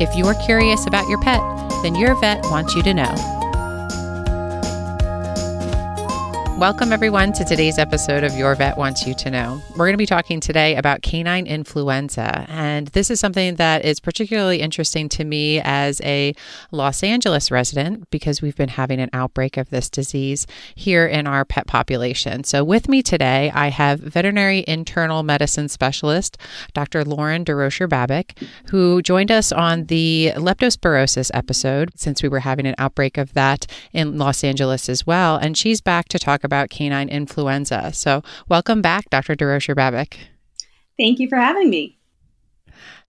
If you're curious about your pet, then your vet wants you to know. Welcome, everyone, to today's episode of Your Vet Wants You to Know. We're going to be talking today about canine influenza. And this is something that is particularly interesting to me as a Los Angeles resident because we've been having an outbreak of this disease here in our pet population. So, with me today, I have veterinary internal medicine specialist, Dr. Lauren DeRocher Babick, who joined us on the leptospirosis episode since we were having an outbreak of that in Los Angeles as well. And she's back to talk about canine influenza. So, welcome back, Dr. DeRocher Babick. Thank you for having me.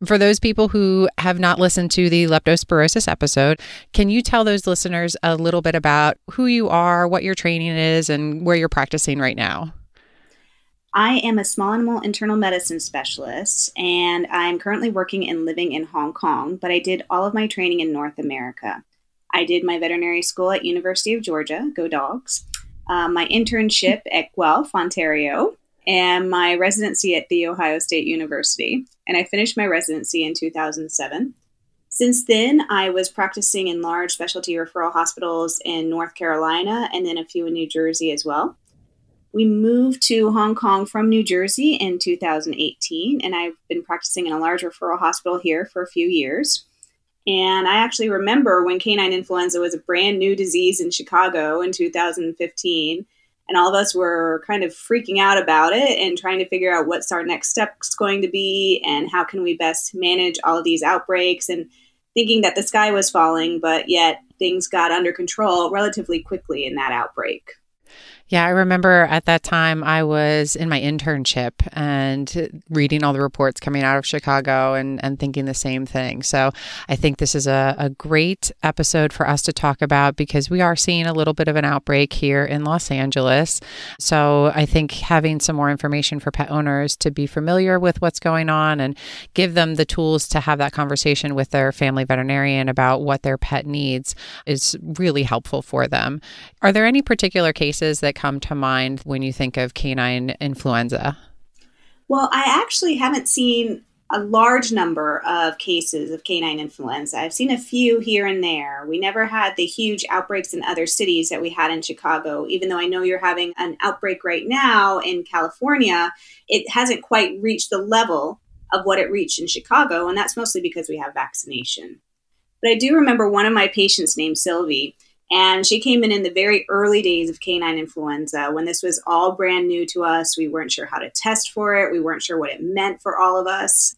For those people who have not listened to the leptospirosis episode, can you tell those listeners a little bit about who you are, what your training is, and where you're practicing right now? I am a small animal internal medicine specialist, and I'm currently working and living in Hong Kong, but I did all of my training in North America. I did my veterinary school at University of Georgia, go dogs, uh, my internship at Guelph, Ontario, and my residency at The Ohio State University. And I finished my residency in 2007. Since then, I was practicing in large specialty referral hospitals in North Carolina and then a few in New Jersey as well. We moved to Hong Kong from New Jersey in 2018, and I've been practicing in a large referral hospital here for a few years. And I actually remember when canine influenza was a brand new disease in Chicago in 2015. And all of us were kind of freaking out about it and trying to figure out what's our next steps going to be and how can we best manage all of these outbreaks and thinking that the sky was falling, but yet things got under control relatively quickly in that outbreak. Yeah, I remember at that time I was in my internship and reading all the reports coming out of Chicago and, and thinking the same thing. So I think this is a, a great episode for us to talk about because we are seeing a little bit of an outbreak here in Los Angeles. So I think having some more information for pet owners to be familiar with what's going on and give them the tools to have that conversation with their family veterinarian about what their pet needs is really helpful for them. Are there any particular cases that come to mind when you think of canine influenza? Well, I actually haven't seen a large number of cases of canine influenza. I've seen a few here and there. We never had the huge outbreaks in other cities that we had in Chicago. Even though I know you're having an outbreak right now in California, it hasn't quite reached the level of what it reached in Chicago, and that's mostly because we have vaccination. But I do remember one of my patients named Sylvie and she came in in the very early days of canine influenza when this was all brand new to us. We weren't sure how to test for it, we weren't sure what it meant for all of us.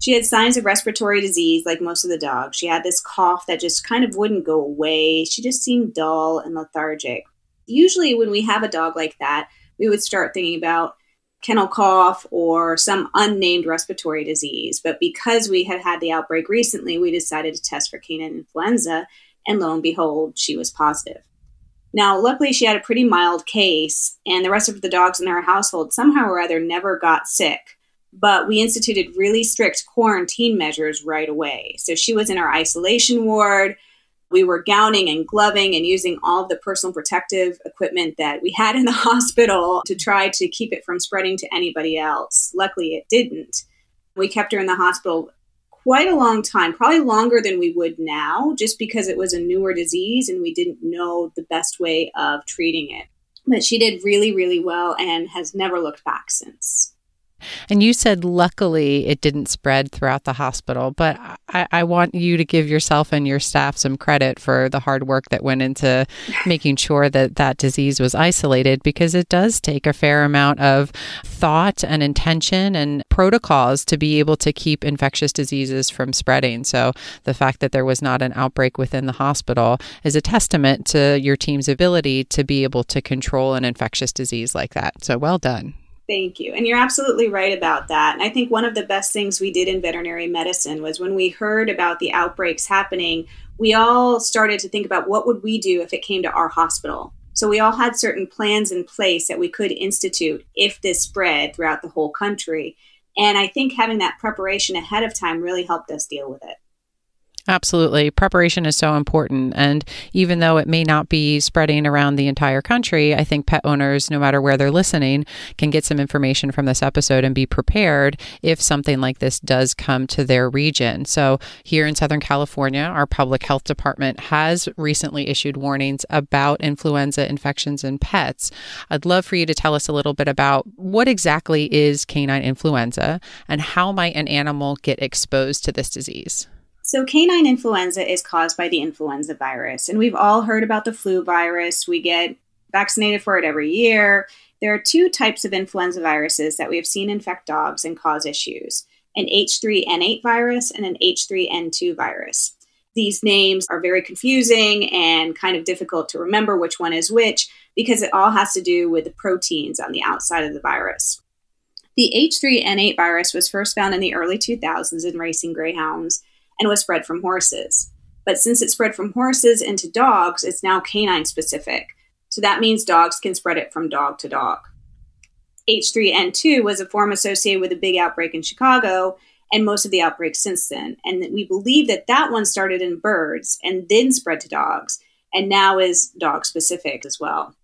She had signs of respiratory disease like most of the dogs. She had this cough that just kind of wouldn't go away. She just seemed dull and lethargic. Usually, when we have a dog like that, we would start thinking about kennel cough or some unnamed respiratory disease. But because we had had the outbreak recently, we decided to test for canine influenza and lo and behold, she was positive. Now, luckily, she had a pretty mild case, and the rest of the dogs in her household somehow or other never got sick. But we instituted really strict quarantine measures right away. So she was in our isolation ward. We were gowning and gloving and using all the personal protective equipment that we had in the hospital to try to keep it from spreading to anybody else. Luckily, it didn't. We kept her in the hospital quite a long time, probably longer than we would now, just because it was a newer disease and we didn't know the best way of treating it. But she did really, really well and has never looked back since. And you said luckily it didn't spread throughout the hospital, but I, I, want you to give yourself and your staff some credit for the hard work that went into making sure that that disease was isolated because it does take a fair amount of thought and intention and protocols to be able to keep infectious diseases from spreading. So the fact that there was not an outbreak within the hospital is a testament to your team's ability to be able to control an infectious disease like that. So well done. Thank you. And you're absolutely right about that. And I think one of the best things we did in veterinary medicine was when we heard about the outbreaks happening, we all started to think about what would we do if it came to our hospital. So we all had certain plans in place that we could institute if this spread throughout the whole country. And I think having that preparation ahead of time really helped us deal with it. Absolutely. Preparation is so important. And even though it may not be spreading around the entire country, I think pet owners, no matter where they're listening, can get some information from this episode and be prepared if something like this does come to their region. So, here in Southern California, our public health department has recently issued warnings about influenza infections in pets. I'd love for you to tell us a little bit about what exactly is canine influenza and how might an animal get exposed to this disease? So, canine influenza is caused by the influenza virus, and we've all heard about the flu virus. We get vaccinated for it every year. There are two types of influenza viruses that we have seen infect dogs and cause issues an H3N8 virus and an H3N2 virus. These names are very confusing and kind of difficult to remember which one is which because it all has to do with the proteins on the outside of the virus. The H3N8 virus was first found in the early 2000s in racing greyhounds and was spread from horses. But since it spread from horses into dogs, it's now canine specific. So that means dogs can spread it from dog to dog. H3N2 was a form associated with a big outbreak in Chicago and most of the outbreaks since then. And we believe that that one started in birds and then spread to dogs and now is dog specific as well.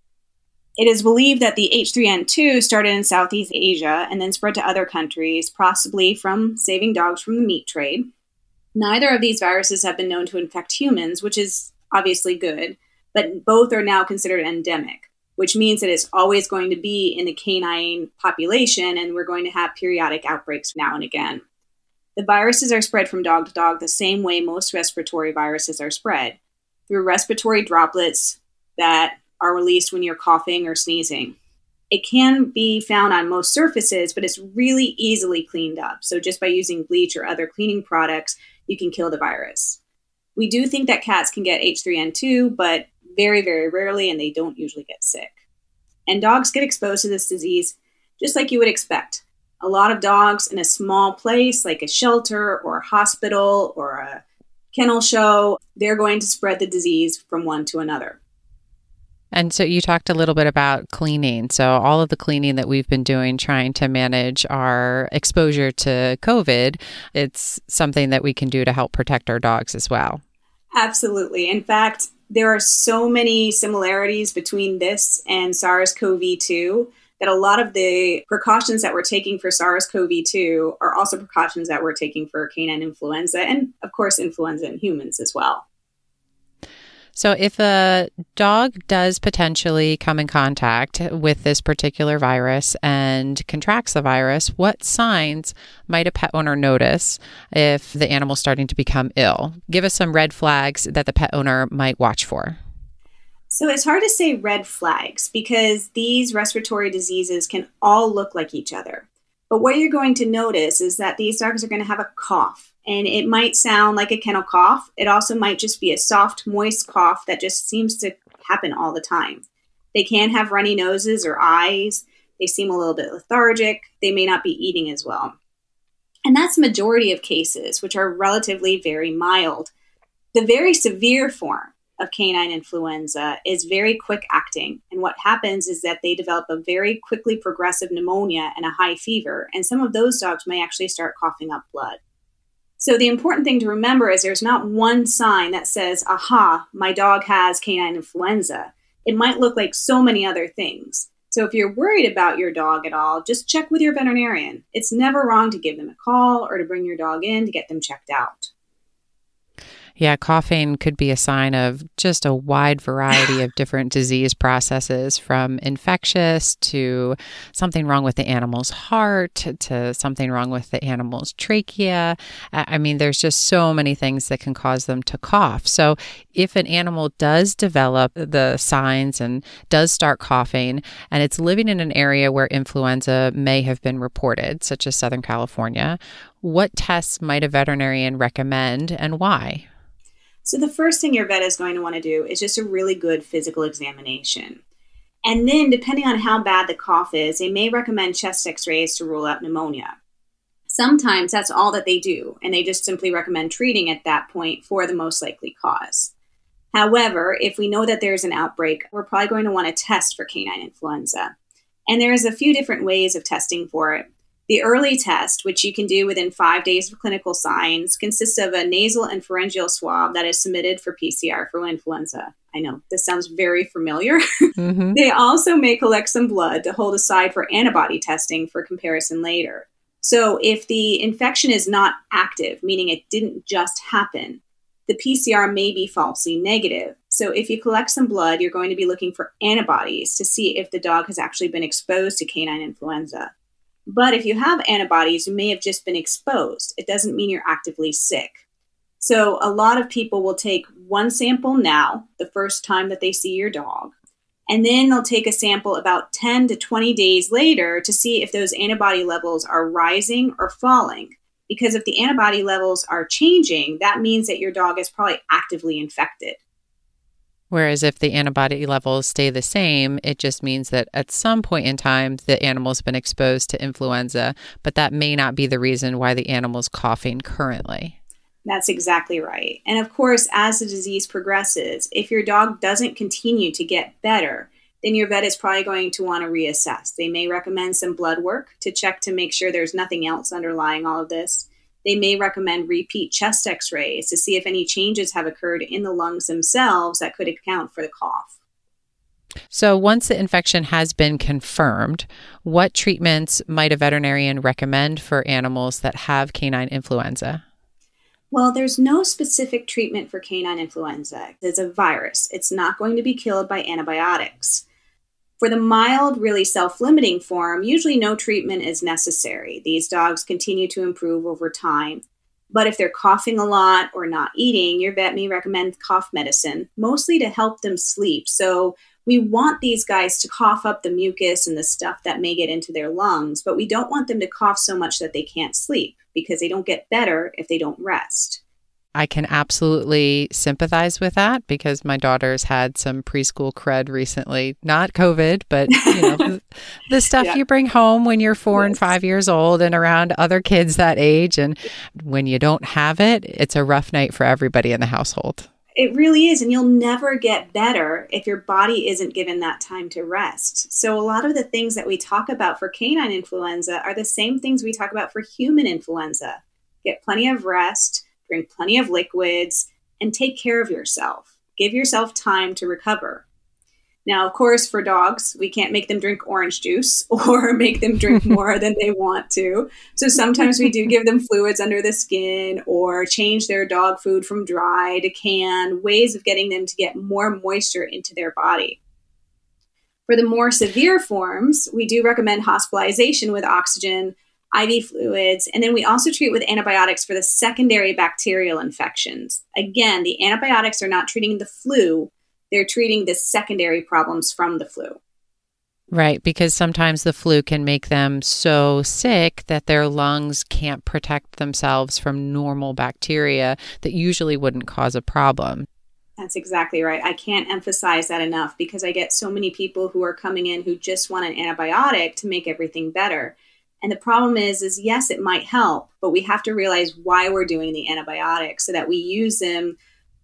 It is believed that the H3N2 started in Southeast Asia and then spread to other countries, possibly from saving dogs from the meat trade. Neither of these viruses have been known to infect humans, which is obviously good, but both are now considered endemic, which means that it's always going to be in the canine population and we're going to have periodic outbreaks now and again. The viruses are spread from dog to dog the same way most respiratory viruses are spread through respiratory droplets that are released when you're coughing or sneezing. It can be found on most surfaces, but it's really easily cleaned up. So, just by using bleach or other cleaning products, you can kill the virus. We do think that cats can get H3N2, but very, very rarely, and they don't usually get sick. And dogs get exposed to this disease just like you would expect. A lot of dogs in a small place like a shelter or a hospital or a kennel show, they're going to spread the disease from one to another. And so you talked a little bit about cleaning. So, all of the cleaning that we've been doing trying to manage our exposure to COVID, it's something that we can do to help protect our dogs as well. Absolutely. In fact, there are so many similarities between this and SARS CoV 2 that a lot of the precautions that we're taking for SARS CoV 2 are also precautions that we're taking for canine influenza and, of course, influenza in humans as well. So, if a dog does potentially come in contact with this particular virus and contracts the virus, what signs might a pet owner notice if the animal's starting to become ill? Give us some red flags that the pet owner might watch for. So, it's hard to say red flags because these respiratory diseases can all look like each other. But what you're going to notice is that these dogs are going to have a cough and it might sound like a kennel cough. It also might just be a soft, moist cough that just seems to happen all the time. They can have runny noses or eyes. They seem a little bit lethargic. They may not be eating as well. And that's majority of cases, which are relatively very mild. The very severe form of canine influenza is very quick acting. And what happens is that they develop a very quickly progressive pneumonia and a high fever. And some of those dogs may actually start coughing up blood. So the important thing to remember is there's not one sign that says, aha, my dog has canine influenza. It might look like so many other things. So if you're worried about your dog at all, just check with your veterinarian. It's never wrong to give them a call or to bring your dog in to get them checked out. Yeah, coughing could be a sign of just a wide variety of different disease processes from infectious to something wrong with the animal's heart to something wrong with the animal's trachea. I mean, there's just so many things that can cause them to cough. So, if an animal does develop the signs and does start coughing, and it's living in an area where influenza may have been reported, such as Southern California, what tests might a veterinarian recommend and why? So, the first thing your vet is going to want to do is just a really good physical examination. And then, depending on how bad the cough is, they may recommend chest x rays to rule out pneumonia. Sometimes that's all that they do, and they just simply recommend treating at that point for the most likely cause. However, if we know that there's an outbreak, we're probably going to want to test for canine influenza. And there's a few different ways of testing for it. The early test, which you can do within five days of clinical signs, consists of a nasal and pharyngeal swab that is submitted for PCR for influenza. I know this sounds very familiar. Mm-hmm. they also may collect some blood to hold aside for antibody testing for comparison later. So, if the infection is not active, meaning it didn't just happen, the PCR may be falsely negative. So, if you collect some blood, you're going to be looking for antibodies to see if the dog has actually been exposed to canine influenza. But if you have antibodies, you may have just been exposed. It doesn't mean you're actively sick. So, a lot of people will take one sample now, the first time that they see your dog, and then they'll take a sample about 10 to 20 days later to see if those antibody levels are rising or falling. Because if the antibody levels are changing, that means that your dog is probably actively infected. Whereas if the antibody levels stay the same, it just means that at some point in time, the animal's been exposed to influenza, but that may not be the reason why the animal's coughing currently. That's exactly right. And of course, as the disease progresses, if your dog doesn't continue to get better, then your vet is probably going to want to reassess. They may recommend some blood work to check to make sure there's nothing else underlying all of this they may recommend repeat chest x rays to see if any changes have occurred in the lungs themselves that could account for the cough. So, once the infection has been confirmed, what treatments might a veterinarian recommend for animals that have canine influenza? Well, there's no specific treatment for canine influenza. It's a virus, it's not going to be killed by antibiotics. For the mild, really self limiting form, usually no treatment is necessary. These dogs continue to improve over time. But if they're coughing a lot or not eating, your vet may recommend cough medicine, mostly to help them sleep. So we want these guys to cough up the mucus and the stuff that may get into their lungs, but we don't want them to cough so much that they can't sleep because they don't get better if they don't rest. I can absolutely sympathize with that because my daughter's had some preschool cred recently. Not COVID, but you know, the, stuff yeah. you bring home when you're four yes. and five years old and around other kids that age. And when you don't have it, it's a rough night for everybody in the household. It really is. And you'll never get better if your body isn't given that time to rest. So, a lot of the things that we talk about for canine influenza are the same things we talk about for human influenza. Get plenty of rest drink plenty of liquids, and take care of yourself. Give yourself time to recover. Now, of course, for dogs, we can't make them drink orange juice or make them drink more than they want to. So sometimes we do give them fluids under the skin or change their dog food from dry to canned, ways of getting them to get more moisture into their body. For the more severe forms, we do recommend hospitalization with oxygen IV fluids, and then we also treat with antibiotics for the secondary bacterial infections. Again, the antibiotics are not treating the flu, they're treating the secondary problems from the flu. Right, because sometimes the flu can make them so sick that their lungs can't protect themselves from normal bacteria that usually wouldn't cause a problem. That's exactly right. I can't emphasize that enough because I get so many people who are coming in who just want an antibiotic to make everything better. And the problem is, is yes, it might help, but we have to realize why we're doing the antibiotics so that we use them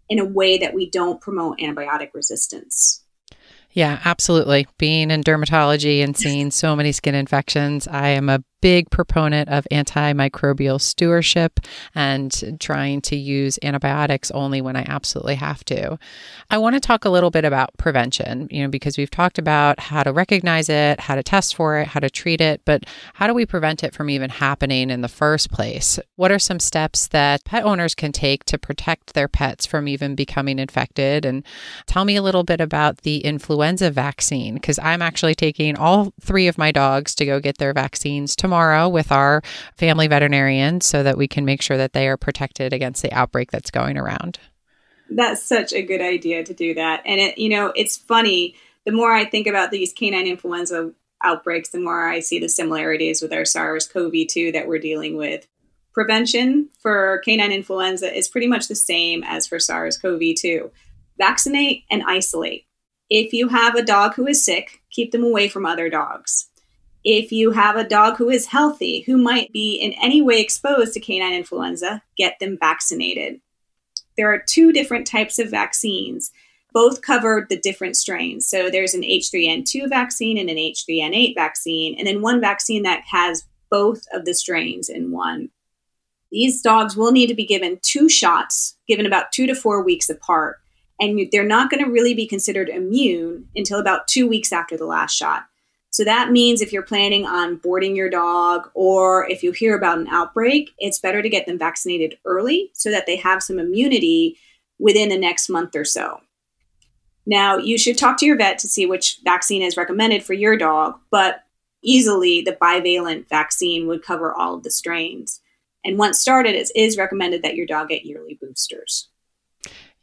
in a way that we don't promote antibiotic resistance. Yeah, absolutely. Being in dermatology and seeing so many skin infections, I am a big proponent of antimicrobial stewardship and trying to use antibiotics only when I absolutely have to. I want to talk a little bit about prevention, you know, because we've talked about how to recognize it, how to test for it, how to treat it, but how do we prevent it from even happening in the first place? What are some steps that pet owners can take to protect their pets from even becoming infected? And tell me a little bit about the influenza vaccine, because I'm actually taking all three of my dogs to go get their vaccines tomorrow with our family veterinarian so that we can make sure that they are protected against the outbreak that's going around. That's such a good idea to do that. And it, you know, it's funny. The more I think about these canine influenza outbreaks, the more I see the similarities with our SARS CoV 2 that we're dealing with. Prevention for canine influenza is pretty much the same as for SARS CoV 2 vaccinate and isolate. If you have a dog who is sick, keep them away from other dogs. If you have a dog who is healthy, who might be in any way exposed to canine influenza, get them vaccinated. There are two different types of vaccines. Both cover the different strains. So there's an H3N2 vaccine and an H3N8 vaccine, and then one vaccine that has both of the strains in one. These dogs will need to be given two shots, given about two to four weeks apart and they're not going to really be considered immune until about two weeks after the last shot. So that means if you're planning on boarding your dog or if you hear about an outbreak, it's better to get them vaccinated early so that they have some immunity within the next month or so. Now, you should talk to your vet to see which vaccine is recommended for your dog, but easily the bivalent vaccine would cover all of the strains. And once started, it is recommended that your dog get yearly boosters.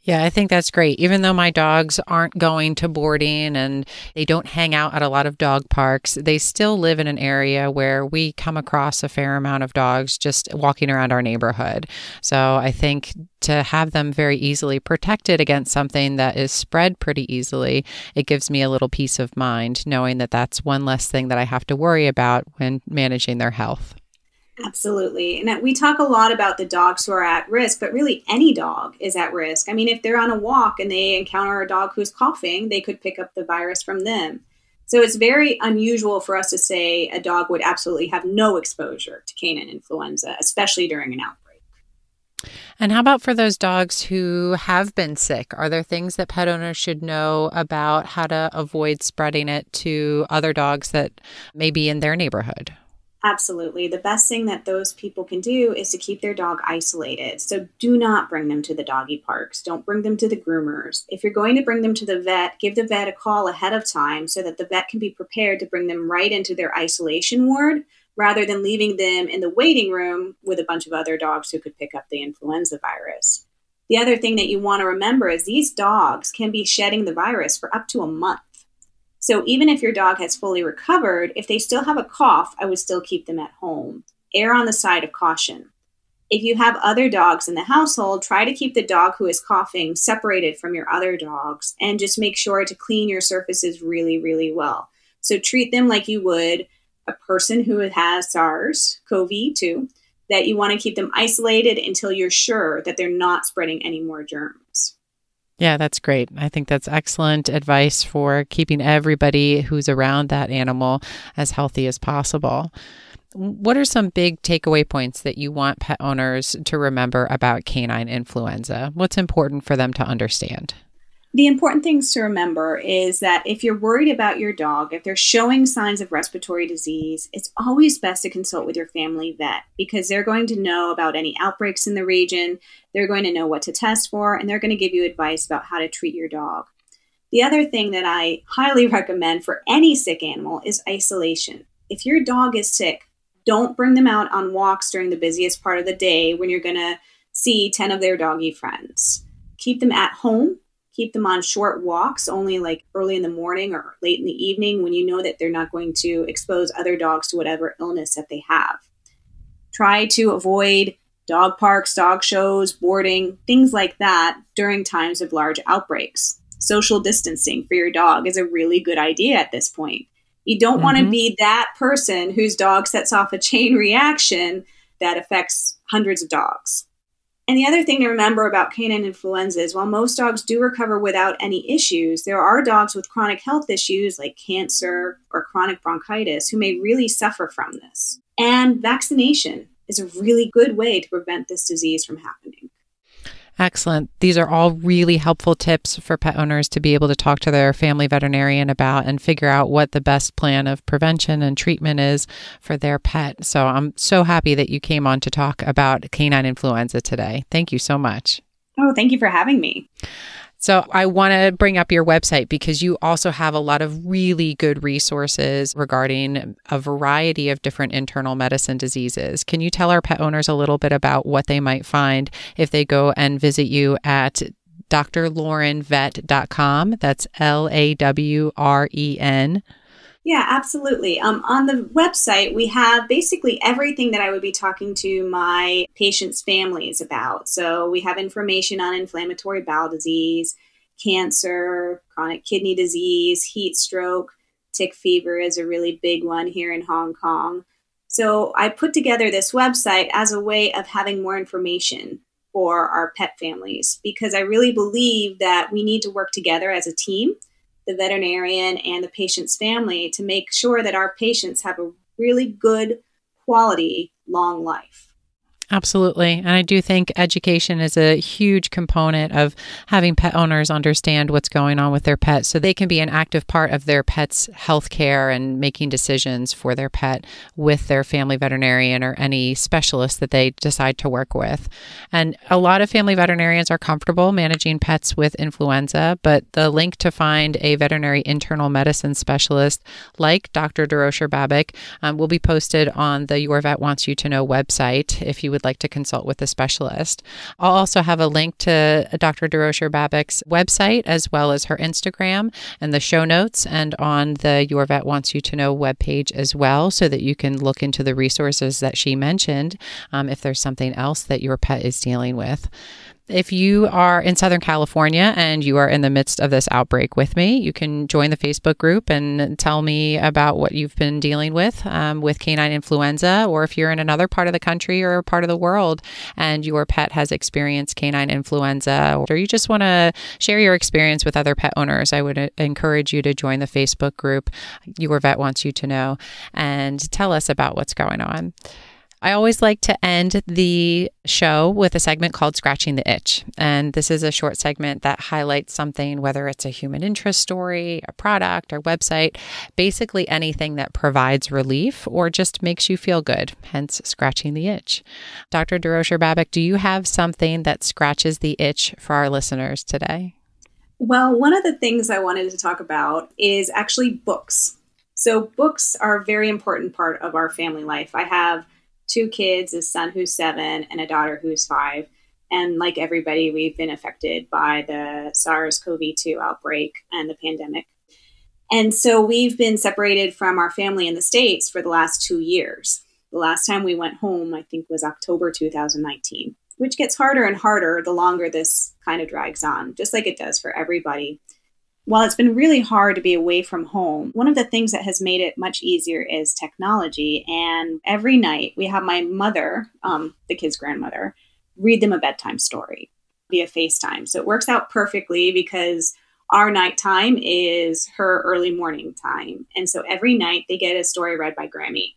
Yeah, I think that's great. Even though my dogs aren't going to boarding and they don't hang out at a lot of dog parks, they still live in an area where we come across a fair amount of dogs just walking around our neighborhood. So I think to have them very easily protected against something that is spread pretty easily, it gives me a little peace of mind knowing that that's one less thing that I have to worry about when managing their health. Absolutely. And we talk a lot about the dogs who are at risk, but really any dog is at risk. I mean, if they're on a walk and they encounter a dog who's coughing, they could pick up the virus from them. So it's very unusual for us to say a dog would absolutely have no exposure to canine influenza, especially during an outbreak. And how about for those dogs who have been sick? Are there things that pet owners should know about how to avoid spreading it to other dogs that may be in their neighborhood? Absolutely. The best thing that those people can do is to keep their dog isolated. So do not bring them to the doggy parks. Don't bring them to the groomers. If you're going to bring them to the vet, give the vet a call ahead of time so that the vet can be prepared to bring them right into their isolation ward rather than leaving them in the waiting room with a bunch of other dogs who could pick up the influenza virus. The other thing that you want to remember is these dogs can be shedding the virus for up to a month. So even if your dog has fully recovered, if they still have a cough, I would still keep them at home. Err on the side of caution. If you have other dogs in the household, try to keep the dog who is coughing separated from your other dogs and just make sure to clean your surfaces really, really well. So treat them like you would a person who has SARS CoV 2, that you want to keep them isolated until you're sure that they're not spreading any more germs. Yeah, that's great. I think that's excellent advice for keeping everybody who's around that animal as healthy as possible. What are some big takeaway points that you want pet owners to remember about canine influenza? What's important for them to understand? The important things to remember is that if you're worried about your dog, if they're showing signs of respiratory disease, it's always best to consult with your family vet because they're going to know about any outbreaks in the region, they're going to know what to test for, and they're going to give you advice about how to treat your dog. The other thing that I highly recommend for any sick animal is isolation. If your dog is sick, don't bring them out on walks during the busiest part of the day when you're going to see 10 of their doggy friends. Keep them at home keep them on short walks only like early in the morning or late in the evening when you know that they're not going to expose other dogs to whatever illness that they have. Try to avoid dog parks, dog shows, boarding, things like that during times of large outbreaks. Social distancing for your dog is a really good idea at this point. You don't mm-hmm. want to be that person whose dog sets off a chain reaction that affects hundreds of dogs. And the other thing to remember about canine influenza is while most dogs do recover without any issues, there are dogs with chronic health issues like cancer or chronic bronchitis who may really suffer from this. And vaccination is a really good way to prevent this disease from happening. Excellent. These are all really helpful tips for pet owners to be able to talk to their family veterinarian about and figure out what the best plan of prevention and treatment is for their pet. So I'm so happy that you came on to talk about canine influenza today. Thank you so much. Oh, thank you for having me. So I want to bring up your website because you also have a lot of really good resources regarding a variety of different internal medicine diseases. Can you tell our pet owners a little bit about what they might find if they go and visit you at drlaurenvet.com? That's L A W R E N yeah, absolutely. Um, on the website, we have basically everything that I would be talking to my patients' families about. So we have information on inflammatory bowel disease, cancer, chronic kidney disease, heat stroke, tick fever is a really big one here in Hong Kong. So I put together this website as a way of having more information for our pet families because I really believe that we need to work together as a team the veterinarian and the patient's family to make sure that our patients have a really good quality long life. Absolutely. And I do think education is a huge component of having pet owners understand what's going on with their pet so they can be an active part of their pet's health care and making decisions for their pet with their family veterinarian or any specialist that they decide to work with. And a lot of family veterinarians are comfortable managing pets with influenza, but the link to find a veterinary internal medicine specialist like Dr. DeRocher Babic um, will be posted on the Your Vet Wants You to Know website if you would would like to consult with a specialist. I'll also have a link to Dr. DeRocher Babic's website as well as her Instagram and the show notes and on the Your Vet Wants You to Know webpage as well so that you can look into the resources that she mentioned um, if there's something else that your pet is dealing with. If you are in Southern California and you are in the midst of this outbreak with me, you can join the Facebook group and tell me about what you've been dealing with um, with canine influenza. Or if you're in another part of the country or part of the world and your pet has experienced canine influenza, or you just want to share your experience with other pet owners, I would uh, encourage you to join the Facebook group. Your vet wants you to know and tell us about what's going on. I always like to end the show with a segment called Scratching the Itch. And this is a short segment that highlights something, whether it's a human interest story, a product, or website, basically anything that provides relief or just makes you feel good, hence scratching the itch. Dr. DeRocher Babic, do you have something that scratches the itch for our listeners today? Well, one of the things I wanted to talk about is actually books. So, books are a very important part of our family life. I have two kids a son who's seven and a daughter who's five. And like everybody, we've been affected by the SARS CoV 2 outbreak and the pandemic. And so we've been separated from our family in the States for the last two years. The last time we went home, I think, was October 2019, which gets harder and harder the longer this kind of drags on, just like it does for everybody while it's been really hard to be away from home, one of the things that has made it much easier is technology. And every night we have my mother, um, the kid's grandmother, read them a bedtime story via FaceTime. So it works out perfectly because our nighttime is her early morning time. And so every night they get a story read by Grammy.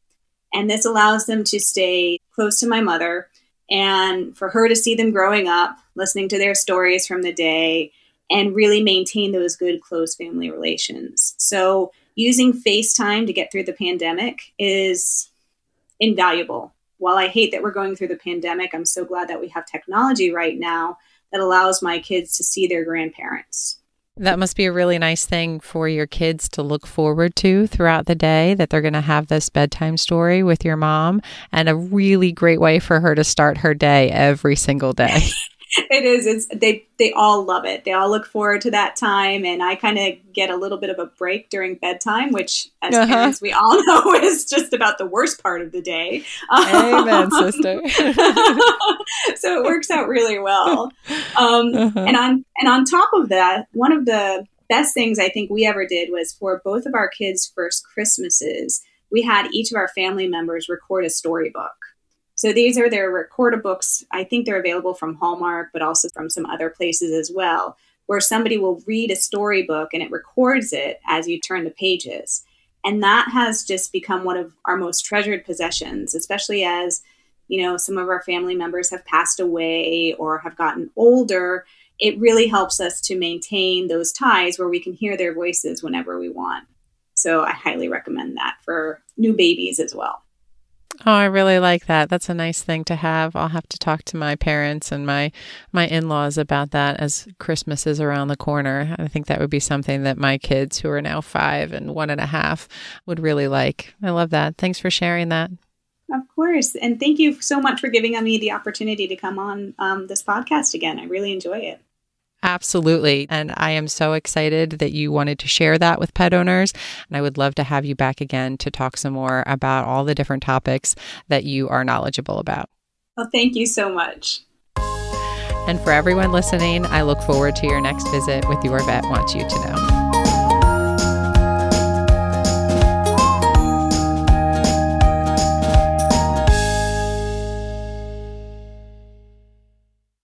And this allows them to stay close to my mother and for her to see them growing up, listening to their stories from the day and really maintain those good close family relations. So using FaceTime to get through the pandemic is invaluable. While I hate that we're going through the pandemic, I'm so glad that we have technology right now that allows my kids to see their grandparents. That must be a really nice thing for your kids to look forward to throughout the day that they're going to have this bedtime story with your mom and a really great way for her to start her day every single day. it is. It's they they all love it. They all look forward to that time, and I kind of get a little bit of a break during bedtime, which, as uh-huh. parents, we all know is just about the worst part of the day. Amen, sister. so it works out really well. Um, uh-huh. And on and on top of that, one of the best things I think we ever did was for both of our kids' first Christmases, we had each of our family members record a storybook. So these are their recorder books. I think they're available from Hallmark, but also from some other places as well, where somebody will read a storybook and it records it as you turn the pages. And that has just become one of our most treasured possessions, especially as, you know, some of our family members have passed away or have gotten older. It really helps us to maintain those ties where we can hear their voices whenever we want. So I highly recommend that for new babies as well. Oh, I really like that. That's a nice thing to have. I'll have to talk to my parents and my my in-laws about that as Christmas is around the corner. I think that would be something that my kids who are now five and one and a half would really like. I love that. Thanks for sharing that. Of course. And thank you so much for giving me the opportunity to come on um, this podcast again. I really enjoy it. Absolutely. And I am so excited that you wanted to share that with pet owners. And I would love to have you back again to talk some more about all the different topics that you are knowledgeable about. Well, thank you so much. And for everyone listening, I look forward to your next visit with Your Vet Wants You to Know.